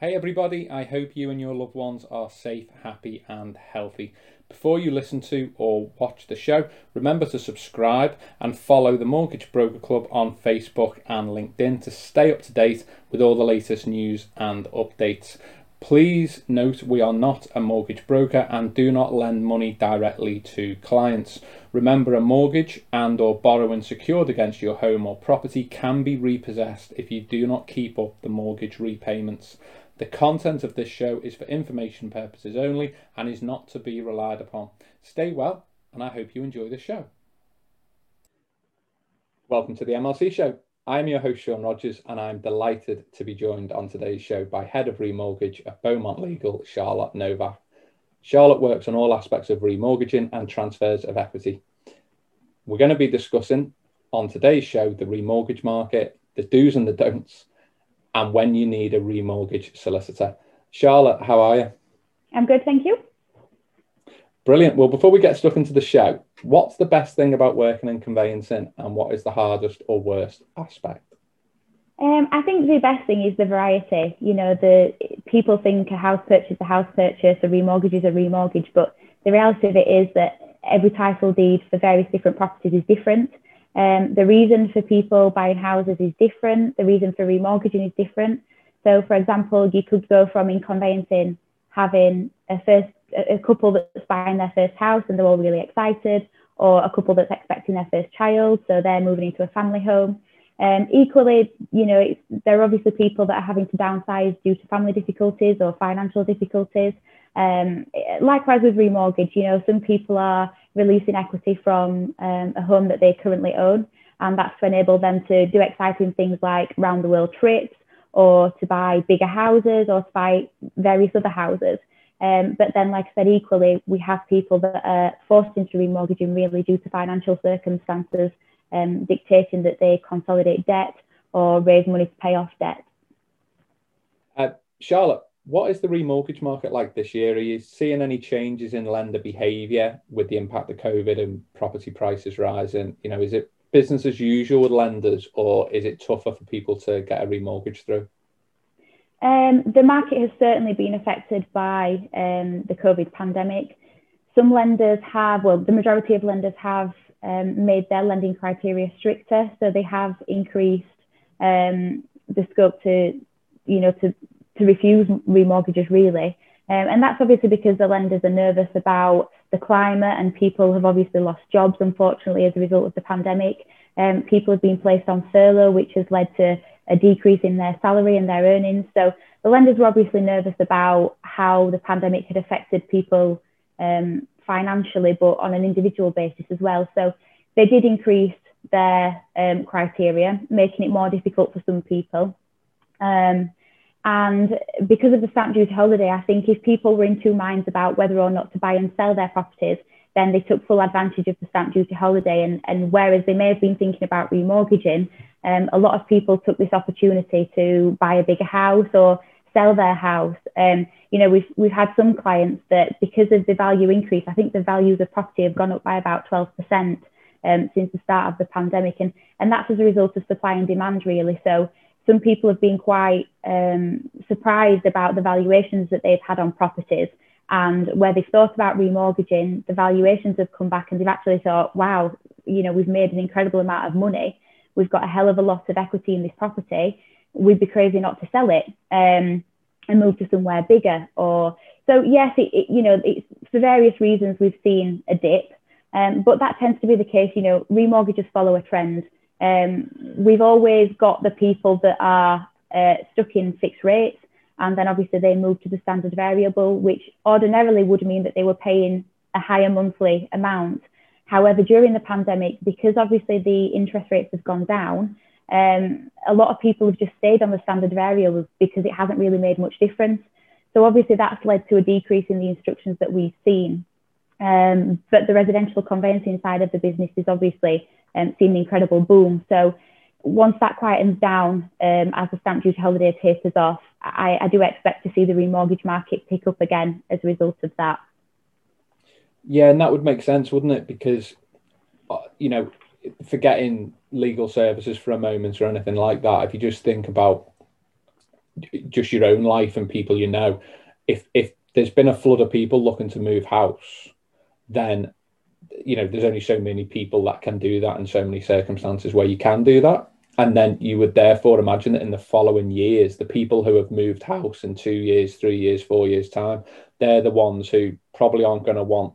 Hey everybody, I hope you and your loved ones are safe, happy, and healthy. Before you listen to or watch the show, remember to subscribe and follow the Mortgage Broker Club on Facebook and LinkedIn to stay up to date with all the latest news and updates. Please note we are not a mortgage broker and do not lend money directly to clients. Remember a mortgage and or borrowing secured against your home or property can be repossessed if you do not keep up the mortgage repayments. The content of this show is for information purposes only and is not to be relied upon. Stay well and I hope you enjoy the show. Welcome to the MLC show. I'm your host, Sean Rogers, and I'm delighted to be joined on today's show by Head of Remortgage at Beaumont Legal, Charlotte Novak. Charlotte works on all aspects of remortgaging and transfers of equity. We're going to be discussing on today's show the remortgage market, the do's and the don'ts, and when you need a remortgage solicitor. Charlotte, how are you? I'm good, thank you. Brilliant. Well, before we get stuck into the show, what's the best thing about working in conveyancing and what is the hardest or worst aspect? Um, I think the best thing is the variety. You know, the people think a house purchase is a house purchase, a remortgage is a remortgage, but the reality of it is that every title deed for various different properties is different. Um, the reason for people buying houses is different. The reason for remortgaging is different. So, for example, you could go from in conveyancing having a first a couple that's buying their first house and they're all really excited, or a couple that's expecting their first child, so they're moving into a family home. Um, equally, you know, there are obviously people that are having to downsize due to family difficulties or financial difficulties. Um, likewise with remortgage, you know, some people are releasing equity from um, a home that they currently own, and that's to enable them to do exciting things like round the world trips or to buy bigger houses or to buy various other houses. Um, but then, like I said, equally, we have people that are forced into remortgaging really due to financial circumstances um, dictating that they consolidate debt or raise money to pay off debt. Uh, Charlotte, what is the remortgage market like this year? Are you seeing any changes in lender behaviour with the impact of COVID and property prices rising? You know, is it business as usual with lenders, or is it tougher for people to get a remortgage through? Um, the market has certainly been affected by um, the COVID pandemic. Some lenders have, well, the majority of lenders have um, made their lending criteria stricter, so they have increased um, the scope to, you know, to to refuse remortgages really, um, and that's obviously because the lenders are nervous about the climate, and people have obviously lost jobs, unfortunately, as a result of the pandemic. Um, people have been placed on furlough, which has led to a decrease in their salary and their earnings. So the lenders were obviously nervous about how the pandemic had affected people um, financially, but on an individual basis as well. So they did increase their um, criteria, making it more difficult for some people. Um, and because of the stamp duty holiday, I think if people were in two minds about whether or not to buy and sell their properties, then they took full advantage of the stamp duty holiday. And, and whereas they may have been thinking about remortgaging, um, a lot of people took this opportunity to buy a bigger house or sell their house. Um, you know, we've we've had some clients that because of the value increase, I think the values of property have gone up by about 12% um, since the start of the pandemic, and and that's as a result of supply and demand really. So some people have been quite um, surprised about the valuations that they've had on properties. And where they've thought about remortgaging, the valuations have come back and they've actually thought, wow, you know, we've made an incredible amount of money we've got a hell of a lot of equity in this property, we'd be crazy not to sell it um, and move to somewhere bigger. Or so yes, it, it, you know, it's for various reasons we've seen a dip, um, but that tends to be the case. You know, remortgages follow a trend. Um, we've always got the people that are uh, stuck in fixed rates, and then obviously they move to the standard variable, which ordinarily would mean that they were paying a higher monthly amount. However, during the pandemic, because obviously the interest rates have gone down, um, a lot of people have just stayed on the standard variable because it hasn't really made much difference. So obviously that's led to a decrease in the instructions that we've seen. Um, but the residential conveyancing side of the business is obviously um, seen an incredible boom. So once that quietens down, um, as the stamp duty holiday tapers off, I, I do expect to see the remortgage market pick up again as a result of that. Yeah, and that would make sense, wouldn't it? Because, uh, you know, forgetting legal services for a moment or anything like that, if you just think about just your own life and people you know. If if there's been a flood of people looking to move house, then you know there's only so many people that can do that and so many circumstances where you can do that. And then you would therefore imagine that in the following years the people who have moved house in two years three years four years time they're the ones who probably aren't going to want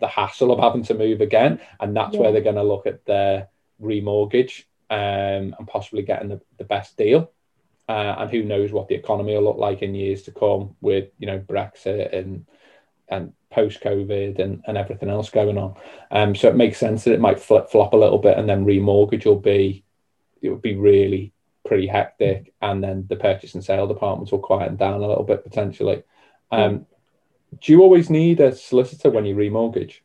the hassle of having to move again. And that's yeah. where they're going to look at their remortgage um, and possibly getting the, the best deal. Uh, and who knows what the economy will look like in years to come with you know brexit and and post COVID and, and everything else going on. Um, so it makes sense that it might flip flop a little bit, and then remortgage will be it would be really pretty hectic, and then the purchase and sale departments will quieten down a little bit potentially. Um, do you always need a solicitor when you remortgage?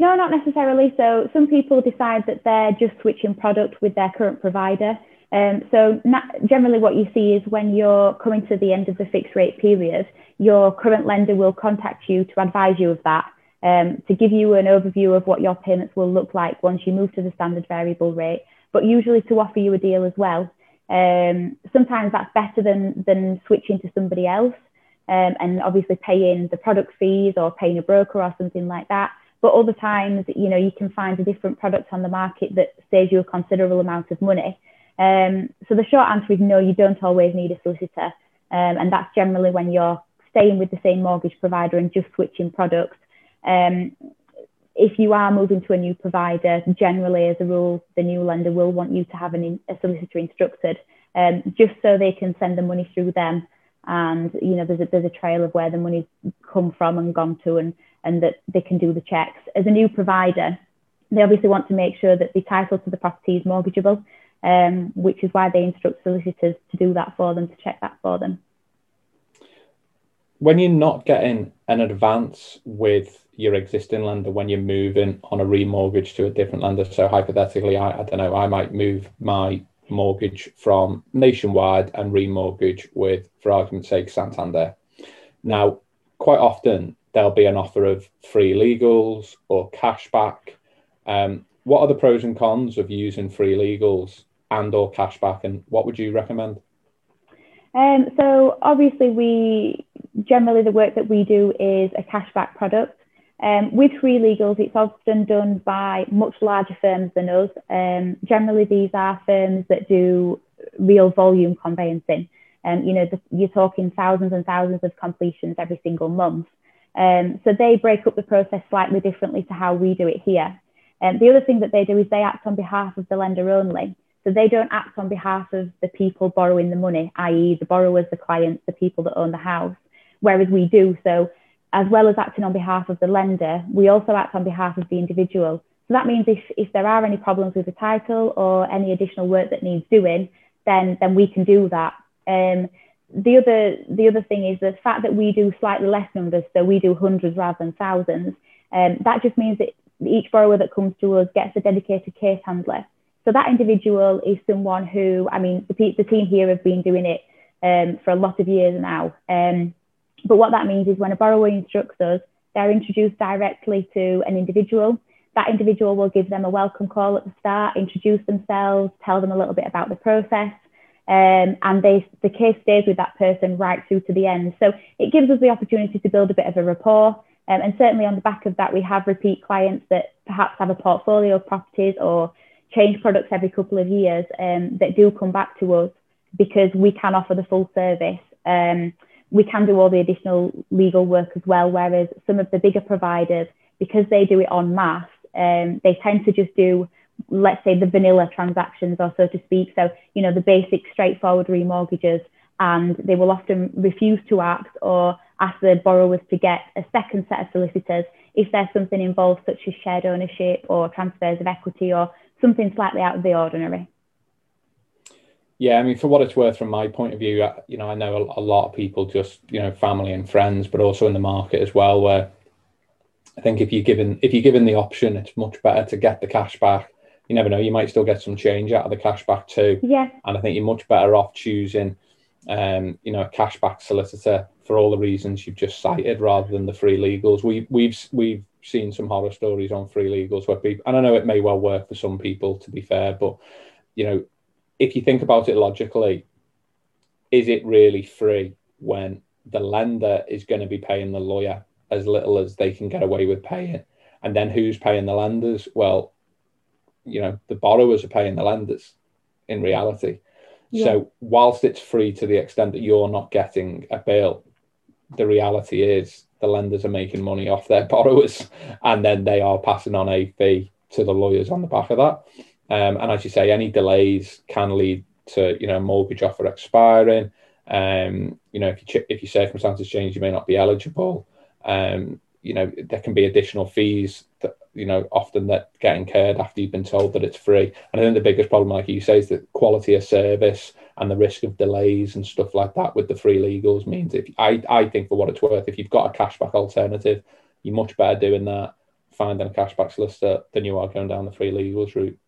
No, not necessarily. So some people decide that they're just switching product with their current provider. Um, so generally what you see is when you're coming to the end of the fixed rate period, your current lender will contact you to advise you of that, um, to give you an overview of what your payments will look like once you move to the standard variable rate, but usually to offer you a deal as well. Um, sometimes that's better than, than switching to somebody else um, and obviously paying the product fees or paying a broker or something like that. But other times, you know, you can find a different product on the market that saves you a considerable amount of money. Um, so the short answer is no, you don't always need a solicitor. Um, and that's generally when you're staying with the same mortgage provider and just switching products. Um, if you are moving to a new provider, generally as a rule, the new lender will want you to have an, a solicitor instructed, um, just so they can send the money through them. And you know, there's a, there's a trail of where the money's come from and gone to, and and that they can do the checks. As a new provider, they obviously want to make sure that the title to the property is mortgageable, um, which is why they instruct solicitors to do that for them, to check that for them when you're not getting an advance with your existing lender when you're moving on a remortgage to a different lender. So hypothetically, I, I don't know, I might move my mortgage from Nationwide and remortgage with, for argument's sake, Santander. Now, quite often there'll be an offer of free legals or cashback. Um, what are the pros and cons of using free legals and or cashback, and what would you recommend? Um, so obviously, we generally the work that we do is a cashback product. Um, with free legals, it's often done by much larger firms than us. Um, generally, these are firms that do real volume conveyancing. Um, you know, the, you're talking thousands and thousands of completions every single month. Um, so they break up the process slightly differently to how we do it here. Um, the other thing that they do is they act on behalf of the lender only. So they don't act on behalf of the people borrowing the money, i.e., the borrowers, the clients, the people that own the house whereas we do. So, as well as acting on behalf of the lender, we also act on behalf of the individual. So that means if, if there are any problems with the title or any additional work that needs doing, then then we can do that. Um, the other the other thing is the fact that we do slightly less numbers, so we do hundreds rather than thousands. Um, that just means that each borrower that comes to us gets a dedicated case handler. So that individual is someone who, I mean, the, the team here have been doing it um, for a lot of years now. Um, but what that means is when a borrower instructs us, they're introduced directly to an individual. That individual will give them a welcome call at the start, introduce themselves, tell them a little bit about the process, um, and they, the case stays with that person right through to the end. So it gives us the opportunity to build a bit of a rapport. Um, and certainly on the back of that, we have repeat clients that perhaps have a portfolio of properties or change products every couple of years um, that do come back to us because we can offer the full service. Um, we can do all the additional legal work as well. Whereas some of the bigger providers, because they do it en masse, um, they tend to just do, let's say, the vanilla transactions, or so to speak. So, you know, the basic straightforward remortgages, and they will often refuse to act or ask the borrowers to get a second set of solicitors if there's something involved, such as shared ownership or transfers of equity or something slightly out of the ordinary. Yeah, I mean, for what it's worth, from my point of view, you know, I know a, a, lot of people, just you know, family and friends, but also in the market as well, where I think if you're given if you're given the option, it's much better to get the cash back. You never know, you might still get some change out of the cash back too. Yeah. And I think you're much better off choosing, um, you know, a cashback solicitor for all the reasons you've just cited, rather than the free legals. We we've we've seen some horror stories on free legals where people, and I know it may well work for some people, to be fair, but you know if you think about it logically, is it really free when the lender is going to be paying the lawyer as little as they can get away with paying? And then who's paying the lenders? Well, you know, the borrowers are paying the lenders in reality. Yeah. So, whilst it's free to the extent that you're not getting a bill, the reality is the lenders are making money off their borrowers and then they are passing on a fee to the lawyers on the back of that. Um, and as you say, any delays can lead to you know mortgage offer expiring. Um, you know, if you ch- if your circumstances change, you may not be eligible. Um, you know, there can be additional fees that you know often that get incurred after you've been told that it's free. And I think the biggest problem, like you say, is that quality of service and the risk of delays and stuff like that with the free legals means if I I think for what it's worth, if you've got a cashback alternative, you're much better doing that finding a cashback solicitor than you are going down the free legals route.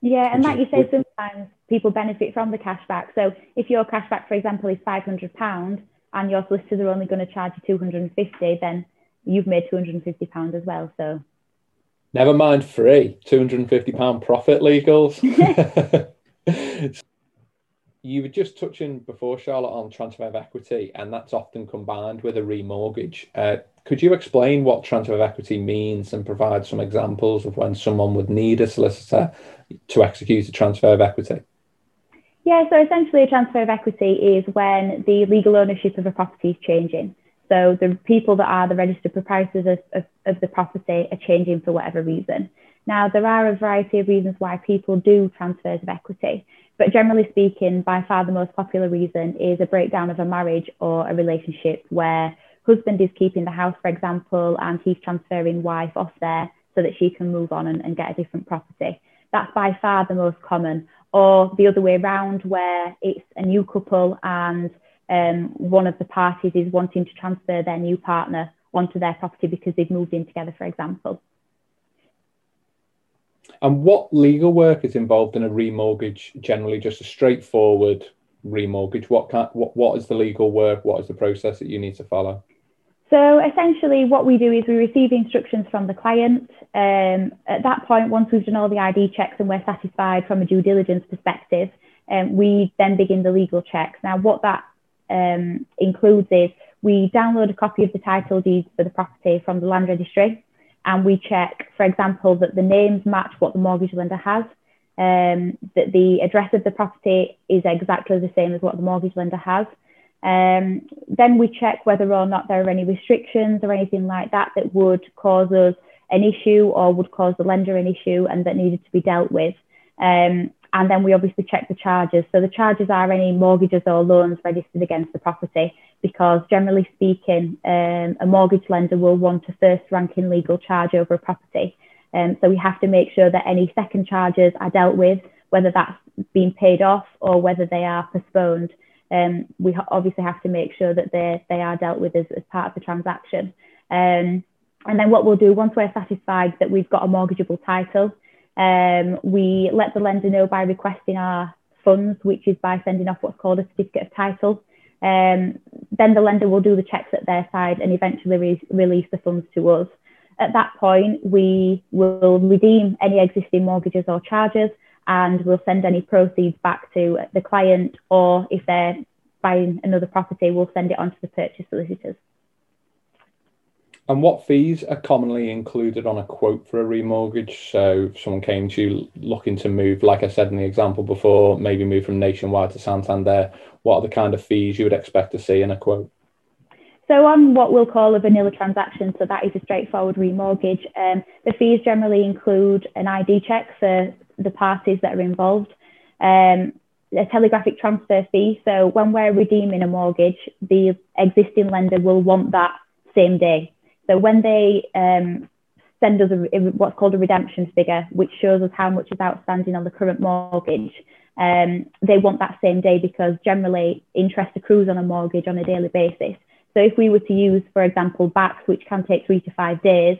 Yeah, and like you say, sometimes people benefit from the cashback. So if your cashback, for example, is five hundred pound, and your solicitors are only going to charge you two hundred and fifty, then you've made two hundred and fifty pound as well. So never mind free, two hundred and fifty pound profit legals. you were just touching before Charlotte on transfer of equity, and that's often combined with a remortgage. Uh, could you explain what transfer of equity means and provide some examples of when someone would need a solicitor to execute a transfer of equity? Yeah, so essentially, a transfer of equity is when the legal ownership of a property is changing. So the people that are the registered proprietors of, of, of the property are changing for whatever reason. Now, there are a variety of reasons why people do transfers of equity, but generally speaking, by far the most popular reason is a breakdown of a marriage or a relationship where husband is keeping the house, for example, and he's transferring wife off there so that she can move on and, and get a different property. That's by far the most common. Or the other way around, where it's a new couple and um, one of the parties is wanting to transfer their new partner onto their property because they've moved in together, for example. And what legal work is involved in a remortgage? Generally, just a straightforward remortgage. What can, what what is the legal work? What is the process that you need to follow? So essentially, what we do is we receive instructions from the client. Um, at that point, once we've done all the ID checks and we're satisfied from a due diligence perspective, um, we then begin the legal checks. Now, what that um, includes is we download a copy of the title deeds for the property from the land registry, and we check, for example, that the names match what the mortgage lender has, um, that the address of the property is exactly the same as what the mortgage lender has um, then we check whether or not there are any restrictions or anything like that that would cause us an issue or would cause the lender an issue and that needed to be dealt with. Um, and then we obviously check the charges. So the charges are any mortgages or loans registered against the property because generally speaking, um, a mortgage lender will want a first ranking legal charge over a property. Um, so we have to make sure that any second charges are dealt with, whether that's been paid off or whether they are postponed um, we obviously have to make sure that they, they are dealt with as, as part of the transaction. Um, and then what we'll do once we're satisfied that we've got a mortgageable title, um, we let the lender know by requesting our funds, which is by sending off what's called a certificate of title. Um, then the lender will do the checks at their side and eventually re- release the funds to us. At that point, we will redeem any existing mortgages or charges and we'll send any proceeds back to the client, or if they're buying another property, we'll send it on to the purchase solicitors. And what fees are commonly included on a quote for a remortgage? So, if someone came to you looking to move, like I said in the example before, maybe move from Nationwide to Santander, what are the kind of fees you would expect to see in a quote? So on what we'll call a vanilla transaction, so that is a straightforward remortgage, um, the fees generally include an ID check for the parties that are involved, um, a telegraphic transfer fee. So when we're redeeming a mortgage, the existing lender will want that same day. So when they um, send us a, what's called a redemption figure, which shows us how much is outstanding on the current mortgage, um, they want that same day because generally interest accrues on a mortgage on a daily basis. So if we were to use, for example, BACS, which can take three to five days,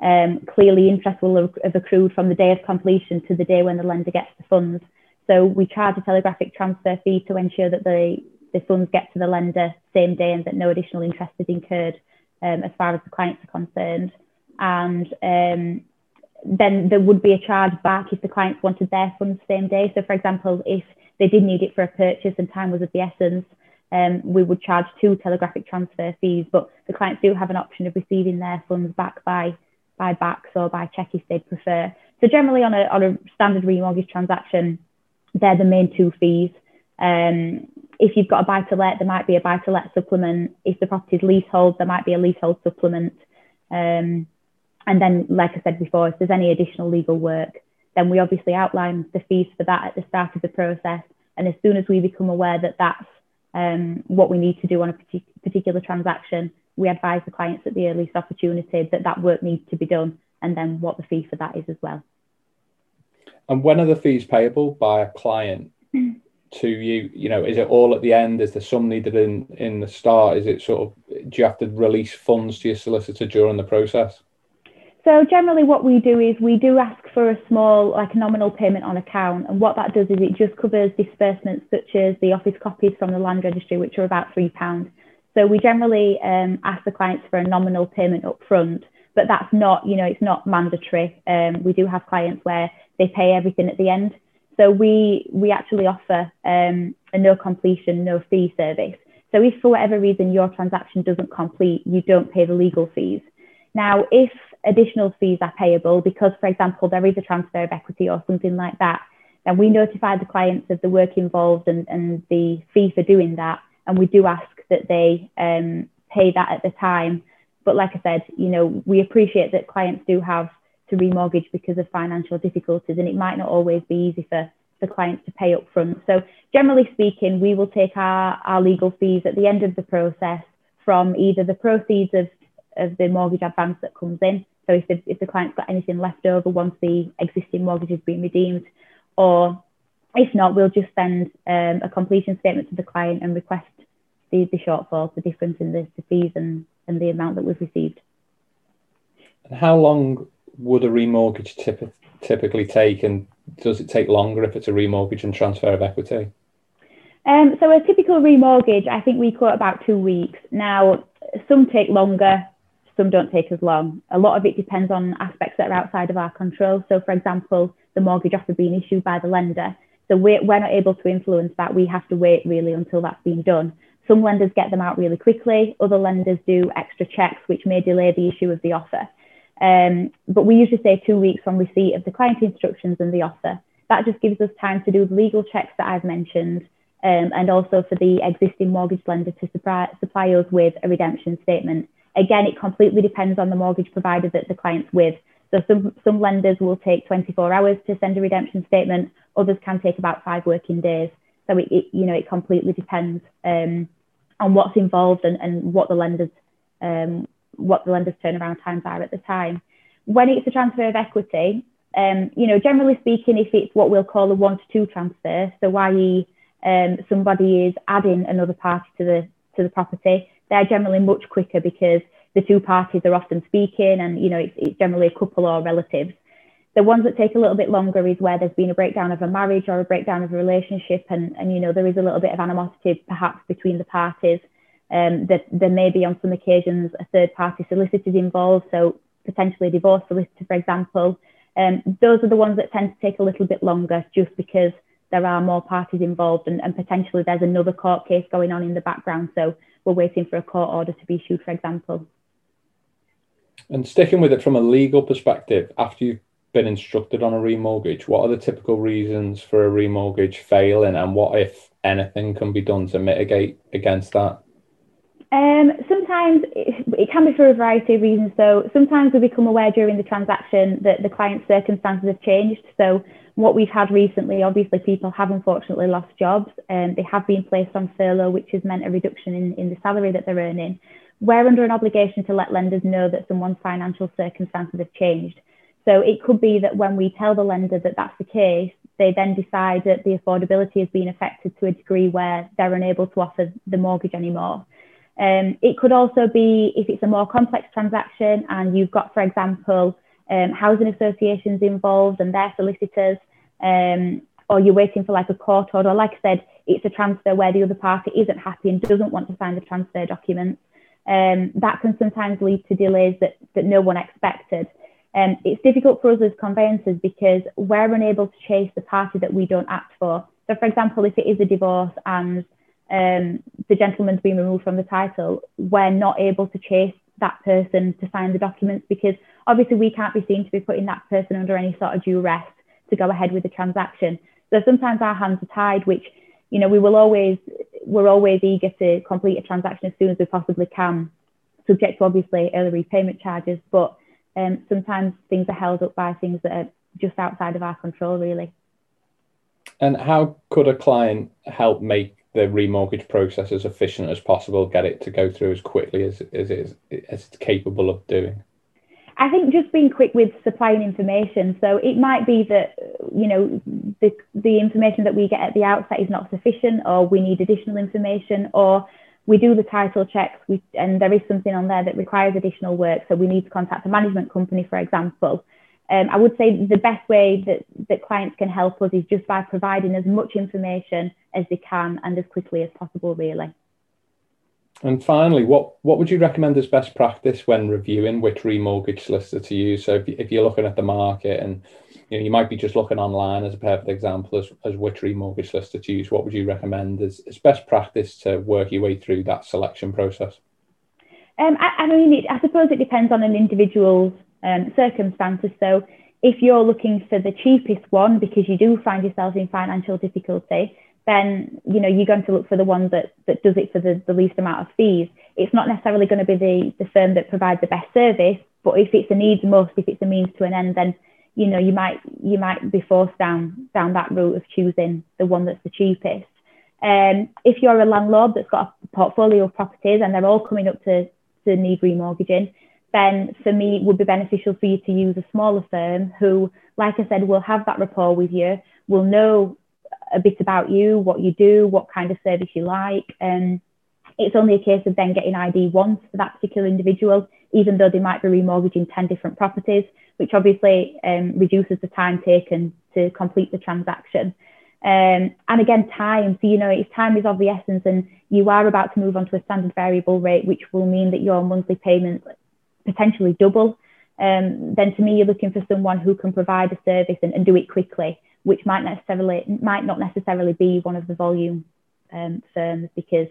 um, clearly interest will have accrued from the day of completion to the day when the lender gets the funds. So we charge a telegraphic transfer fee to ensure that the, the funds get to the lender same day and that no additional interest is incurred um, as far as the clients are concerned. And um, then there would be a charge back if the clients wanted their funds the same day. So for example, if they did need it for a purchase and time was of the essence, um, we would charge two telegraphic transfer fees, but the clients do have an option of receiving their funds back by by BACS or by cheque if they'd prefer. So generally on a, on a standard remortgage transaction, they're the main two fees. Um, if you've got a buy to let, there might be a buy to let supplement. If the property is leasehold, there might be a leasehold supplement. Um, and then, like I said before, if there's any additional legal work, then we obviously outline the fees for that at the start of the process. And as soon as we become aware that that's um, what we need to do on a particular transaction, we advise the clients at the earliest opportunity that that work needs to be done and then what the fee for that is as well. And when are the fees payable by a client to you? You know, is it all at the end? Is there some needed in in the start? Is it sort of do you have to release funds to your solicitor during the process? So generally what we do is we do ask for a small, like nominal payment on account. And what that does is it just covers disbursements such as the office copies from the land registry, which are about £3. So we generally um, ask the clients for a nominal payment up front, but that's not, you know, it's not mandatory. Um, we do have clients where they pay everything at the end. So we, we actually offer um, a no completion, no fee service. So if for whatever reason your transaction doesn't complete, you don't pay the legal fees. Now, if additional fees are payable because, for example, there is a transfer of equity or something like that, then we notify the clients of the work involved and, and the fee for doing that. And we do ask that they um, pay that at the time. But like I said, you know, we appreciate that clients do have to remortgage because of financial difficulties, and it might not always be easy for the clients to pay up front. So generally speaking, we will take our, our legal fees at the end of the process from either the proceeds of, of the mortgage advance that comes in so if the, if the client's got anything left over once the existing mortgage has been redeemed, or if not, we'll just send um, a completion statement to the client and request the, the shortfall, the difference in the, the fees and, and the amount that we've received. And how long would a remortgage typ- typically take, and does it take longer if it's a remortgage and transfer of equity? Um, so a typical remortgage, I think we quote about two weeks. Now, some take longer, some don't take as long. A lot of it depends on aspects that are outside of our control. So, for example, the mortgage offer being issued by the lender. So we're, we're not able to influence that. We have to wait really until that's been done. Some lenders get them out really quickly. Other lenders do extra checks, which may delay the issue of the offer. Um, but we usually say two weeks from receipt of the client instructions and the offer. That just gives us time to do the legal checks that I've mentioned, um, and also for the existing mortgage lender to supply, supply us with a redemption statement Again, it completely depends on the mortgage provider that the client's with. So some, some lenders will take 24 hours to send a redemption statement. Others can take about five working days. So it, it you know, it completely depends um, on what's involved and, and what the lenders, um, what the lenders turnaround times are at the time. When it's a transfer of equity, um, you know, generally speaking, if it's what we'll call a one to two transfer, so i.e. Um, somebody is adding another party to the to the property, they're generally much quicker because the two parties are often speaking and you know it's, it's generally a couple or relatives the ones that take a little bit longer is where there's been a breakdown of a marriage or a breakdown of a relationship and, and you know there is a little bit of animosity perhaps between the parties um, that there may be on some occasions a third party solicitor involved so potentially a divorce solicitor for example um, those are the ones that tend to take a little bit longer just because there are more parties involved and, and potentially there's another court case going on in the background so we're waiting for a court order to be issued, for example. And sticking with it from a legal perspective, after you've been instructed on a remortgage, what are the typical reasons for a remortgage failing, and what, if anything, can be done to mitigate against that? Um, sometimes it, it, can be for a variety of reasons. So sometimes we become aware during the transaction that the client's circumstances have changed. So what we've had recently, obviously people have unfortunately lost jobs and they have been placed on furlough, which has meant a reduction in, in the salary that they're earning. We're under an obligation to let lenders know that someone's financial circumstances have changed. So it could be that when we tell the lender that that's the case, they then decide that the affordability has been affected to a degree where they're unable to offer the mortgage anymore. Um, it could also be if it's a more complex transaction and you've got, for example, um, housing associations involved and their solicitors, um, or you're waiting for like a court order. Like I said, it's a transfer where the other party isn't happy and doesn't want to sign the transfer documents. Um, that can sometimes lead to delays that, that no one expected. Um, it's difficult for us as conveyancers because we're unable to chase the party that we don't act for. So, for example, if it is a divorce and um, the gentleman's been removed from the title, we're not able to chase that person to sign the documents because obviously we can't be seen to be putting that person under any sort of duress to go ahead with the transaction. So sometimes our hands are tied, which, you know, we will always, we're always eager to complete a transaction as soon as we possibly can, subject to obviously early repayment charges, but um, sometimes things are held up by things that are just outside of our control, really. And how could a client help make the remortgage process as efficient as possible, get it to go through as quickly as, as, it as it's capable of doing? I think just being quick with supplying information. So it might be that, you know, the, the information that we get at the outset is not sufficient or we need additional information or we do the title checks we, and there is something on there that requires additional work. So we need to contact a management company, for example. Um, I would say the best way that, that clients can help us is just by providing as much information as they can and as quickly as possible, really. And finally, what, what would you recommend as best practice when reviewing which remortgage solicitor to use? So if, if you're looking at the market and you know you might be just looking online as a perfect example as, as which remortgage solicitor to use, what would you recommend as, as best practice to work your way through that selection process? Um, I, I mean, it, I suppose it depends on an individual's um, circumstances. So if you're looking for the cheapest one because you do find yourself in financial difficulty, then you know you're going to look for the one that that does it for the, the least amount of fees. It's not necessarily going to be the, the firm that provides the best service, but if it's a needs must, if it's a means to an end, then you know you might you might be forced down down that route of choosing the one that's the cheapest. Um, if you're a landlord that's got a portfolio of properties and they're all coming up to, to need remortgaging, then for me it would be beneficial for you to use a smaller firm who, like I said, will have that rapport with you, will know a bit about you, what you do, what kind of service you like. And it's only a case of then getting ID once for that particular individual, even though they might be remortgaging 10 different properties, which obviously um, reduces the time taken to complete the transaction. Um, and again, time. So, you know, if time is of the essence and you are about to move on to a standard variable rate, which will mean that your monthly payments potentially double, um, then to me, you're looking for someone who can provide a service and, and do it quickly which might necessarily might not necessarily be one of the volume um, firms because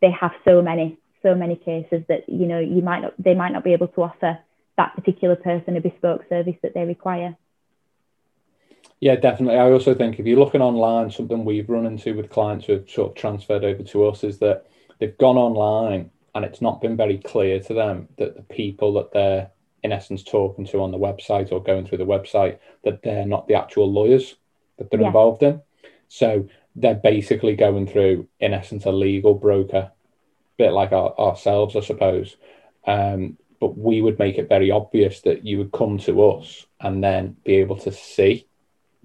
they have so many so many cases that you know you might not they might not be able to offer that particular person a bespoke service that they require. Yeah, definitely. I also think if you're looking online, something we've run into with clients who've sort of transferred over to us is that they've gone online and it's not been very clear to them that the people that they're in essence talking to on the website or going through the website that they're not the actual lawyers that they're yeah. involved in. So they're basically going through, in essence, a legal broker, a bit like our, ourselves, I suppose. Um, but we would make it very obvious that you would come to us and then be able to see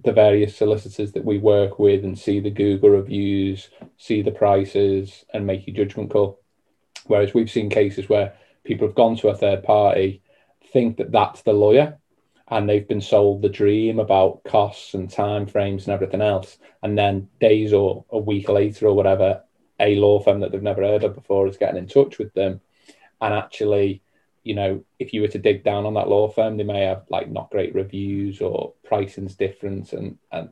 the various solicitors that we work with and see the Google reviews, see the prices, and make your judgment call. Whereas we've seen cases where people have gone to a third party think that that's the lawyer and they've been sold the dream about costs and time frames and everything else. And then days or a week later or whatever a law firm that they've never heard of before is getting in touch with them. And actually you know if you were to dig down on that law firm they may have like not great reviews or pricing's different and and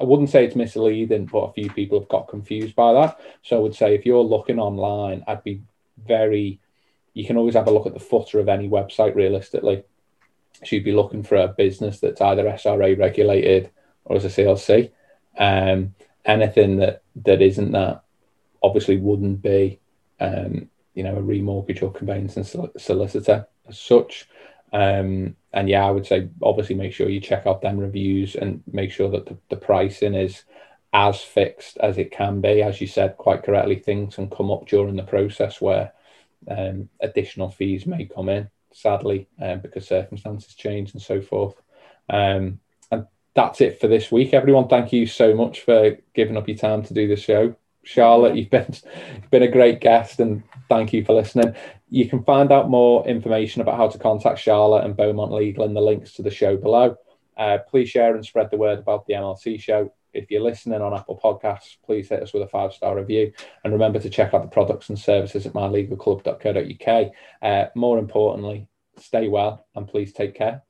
I wouldn't say it's misleading, but a few people have got confused by that. So I would say if you're looking online, I'd be very you can always have a look at the footer of any website realistically. So you'd be looking for a business that's either SRA regulated or as a CLC. Um, anything that that isn't that obviously wouldn't be um, you know a remortgage or conveyancing solicitor as such. Um, and yeah, I would say obviously make sure you check out them reviews and make sure that the, the pricing is as fixed as it can be. As you said quite correctly, things can come up during the process where um, additional fees may come in, sadly, um, because circumstances change and so forth. Um, and that's it for this week, everyone. Thank you so much for giving up your time to do the show. Charlotte, you've been you've been a great guest, and thank you for listening. You can find out more information about how to contact Charlotte and Beaumont Legal in the links to the show below. Uh, please share and spread the word about the MLC show if you're listening on Apple Podcasts, please hit us with a five star review. And remember to check out the products and services at mylegalclub.co.uk. Uh, more importantly, stay well and please take care.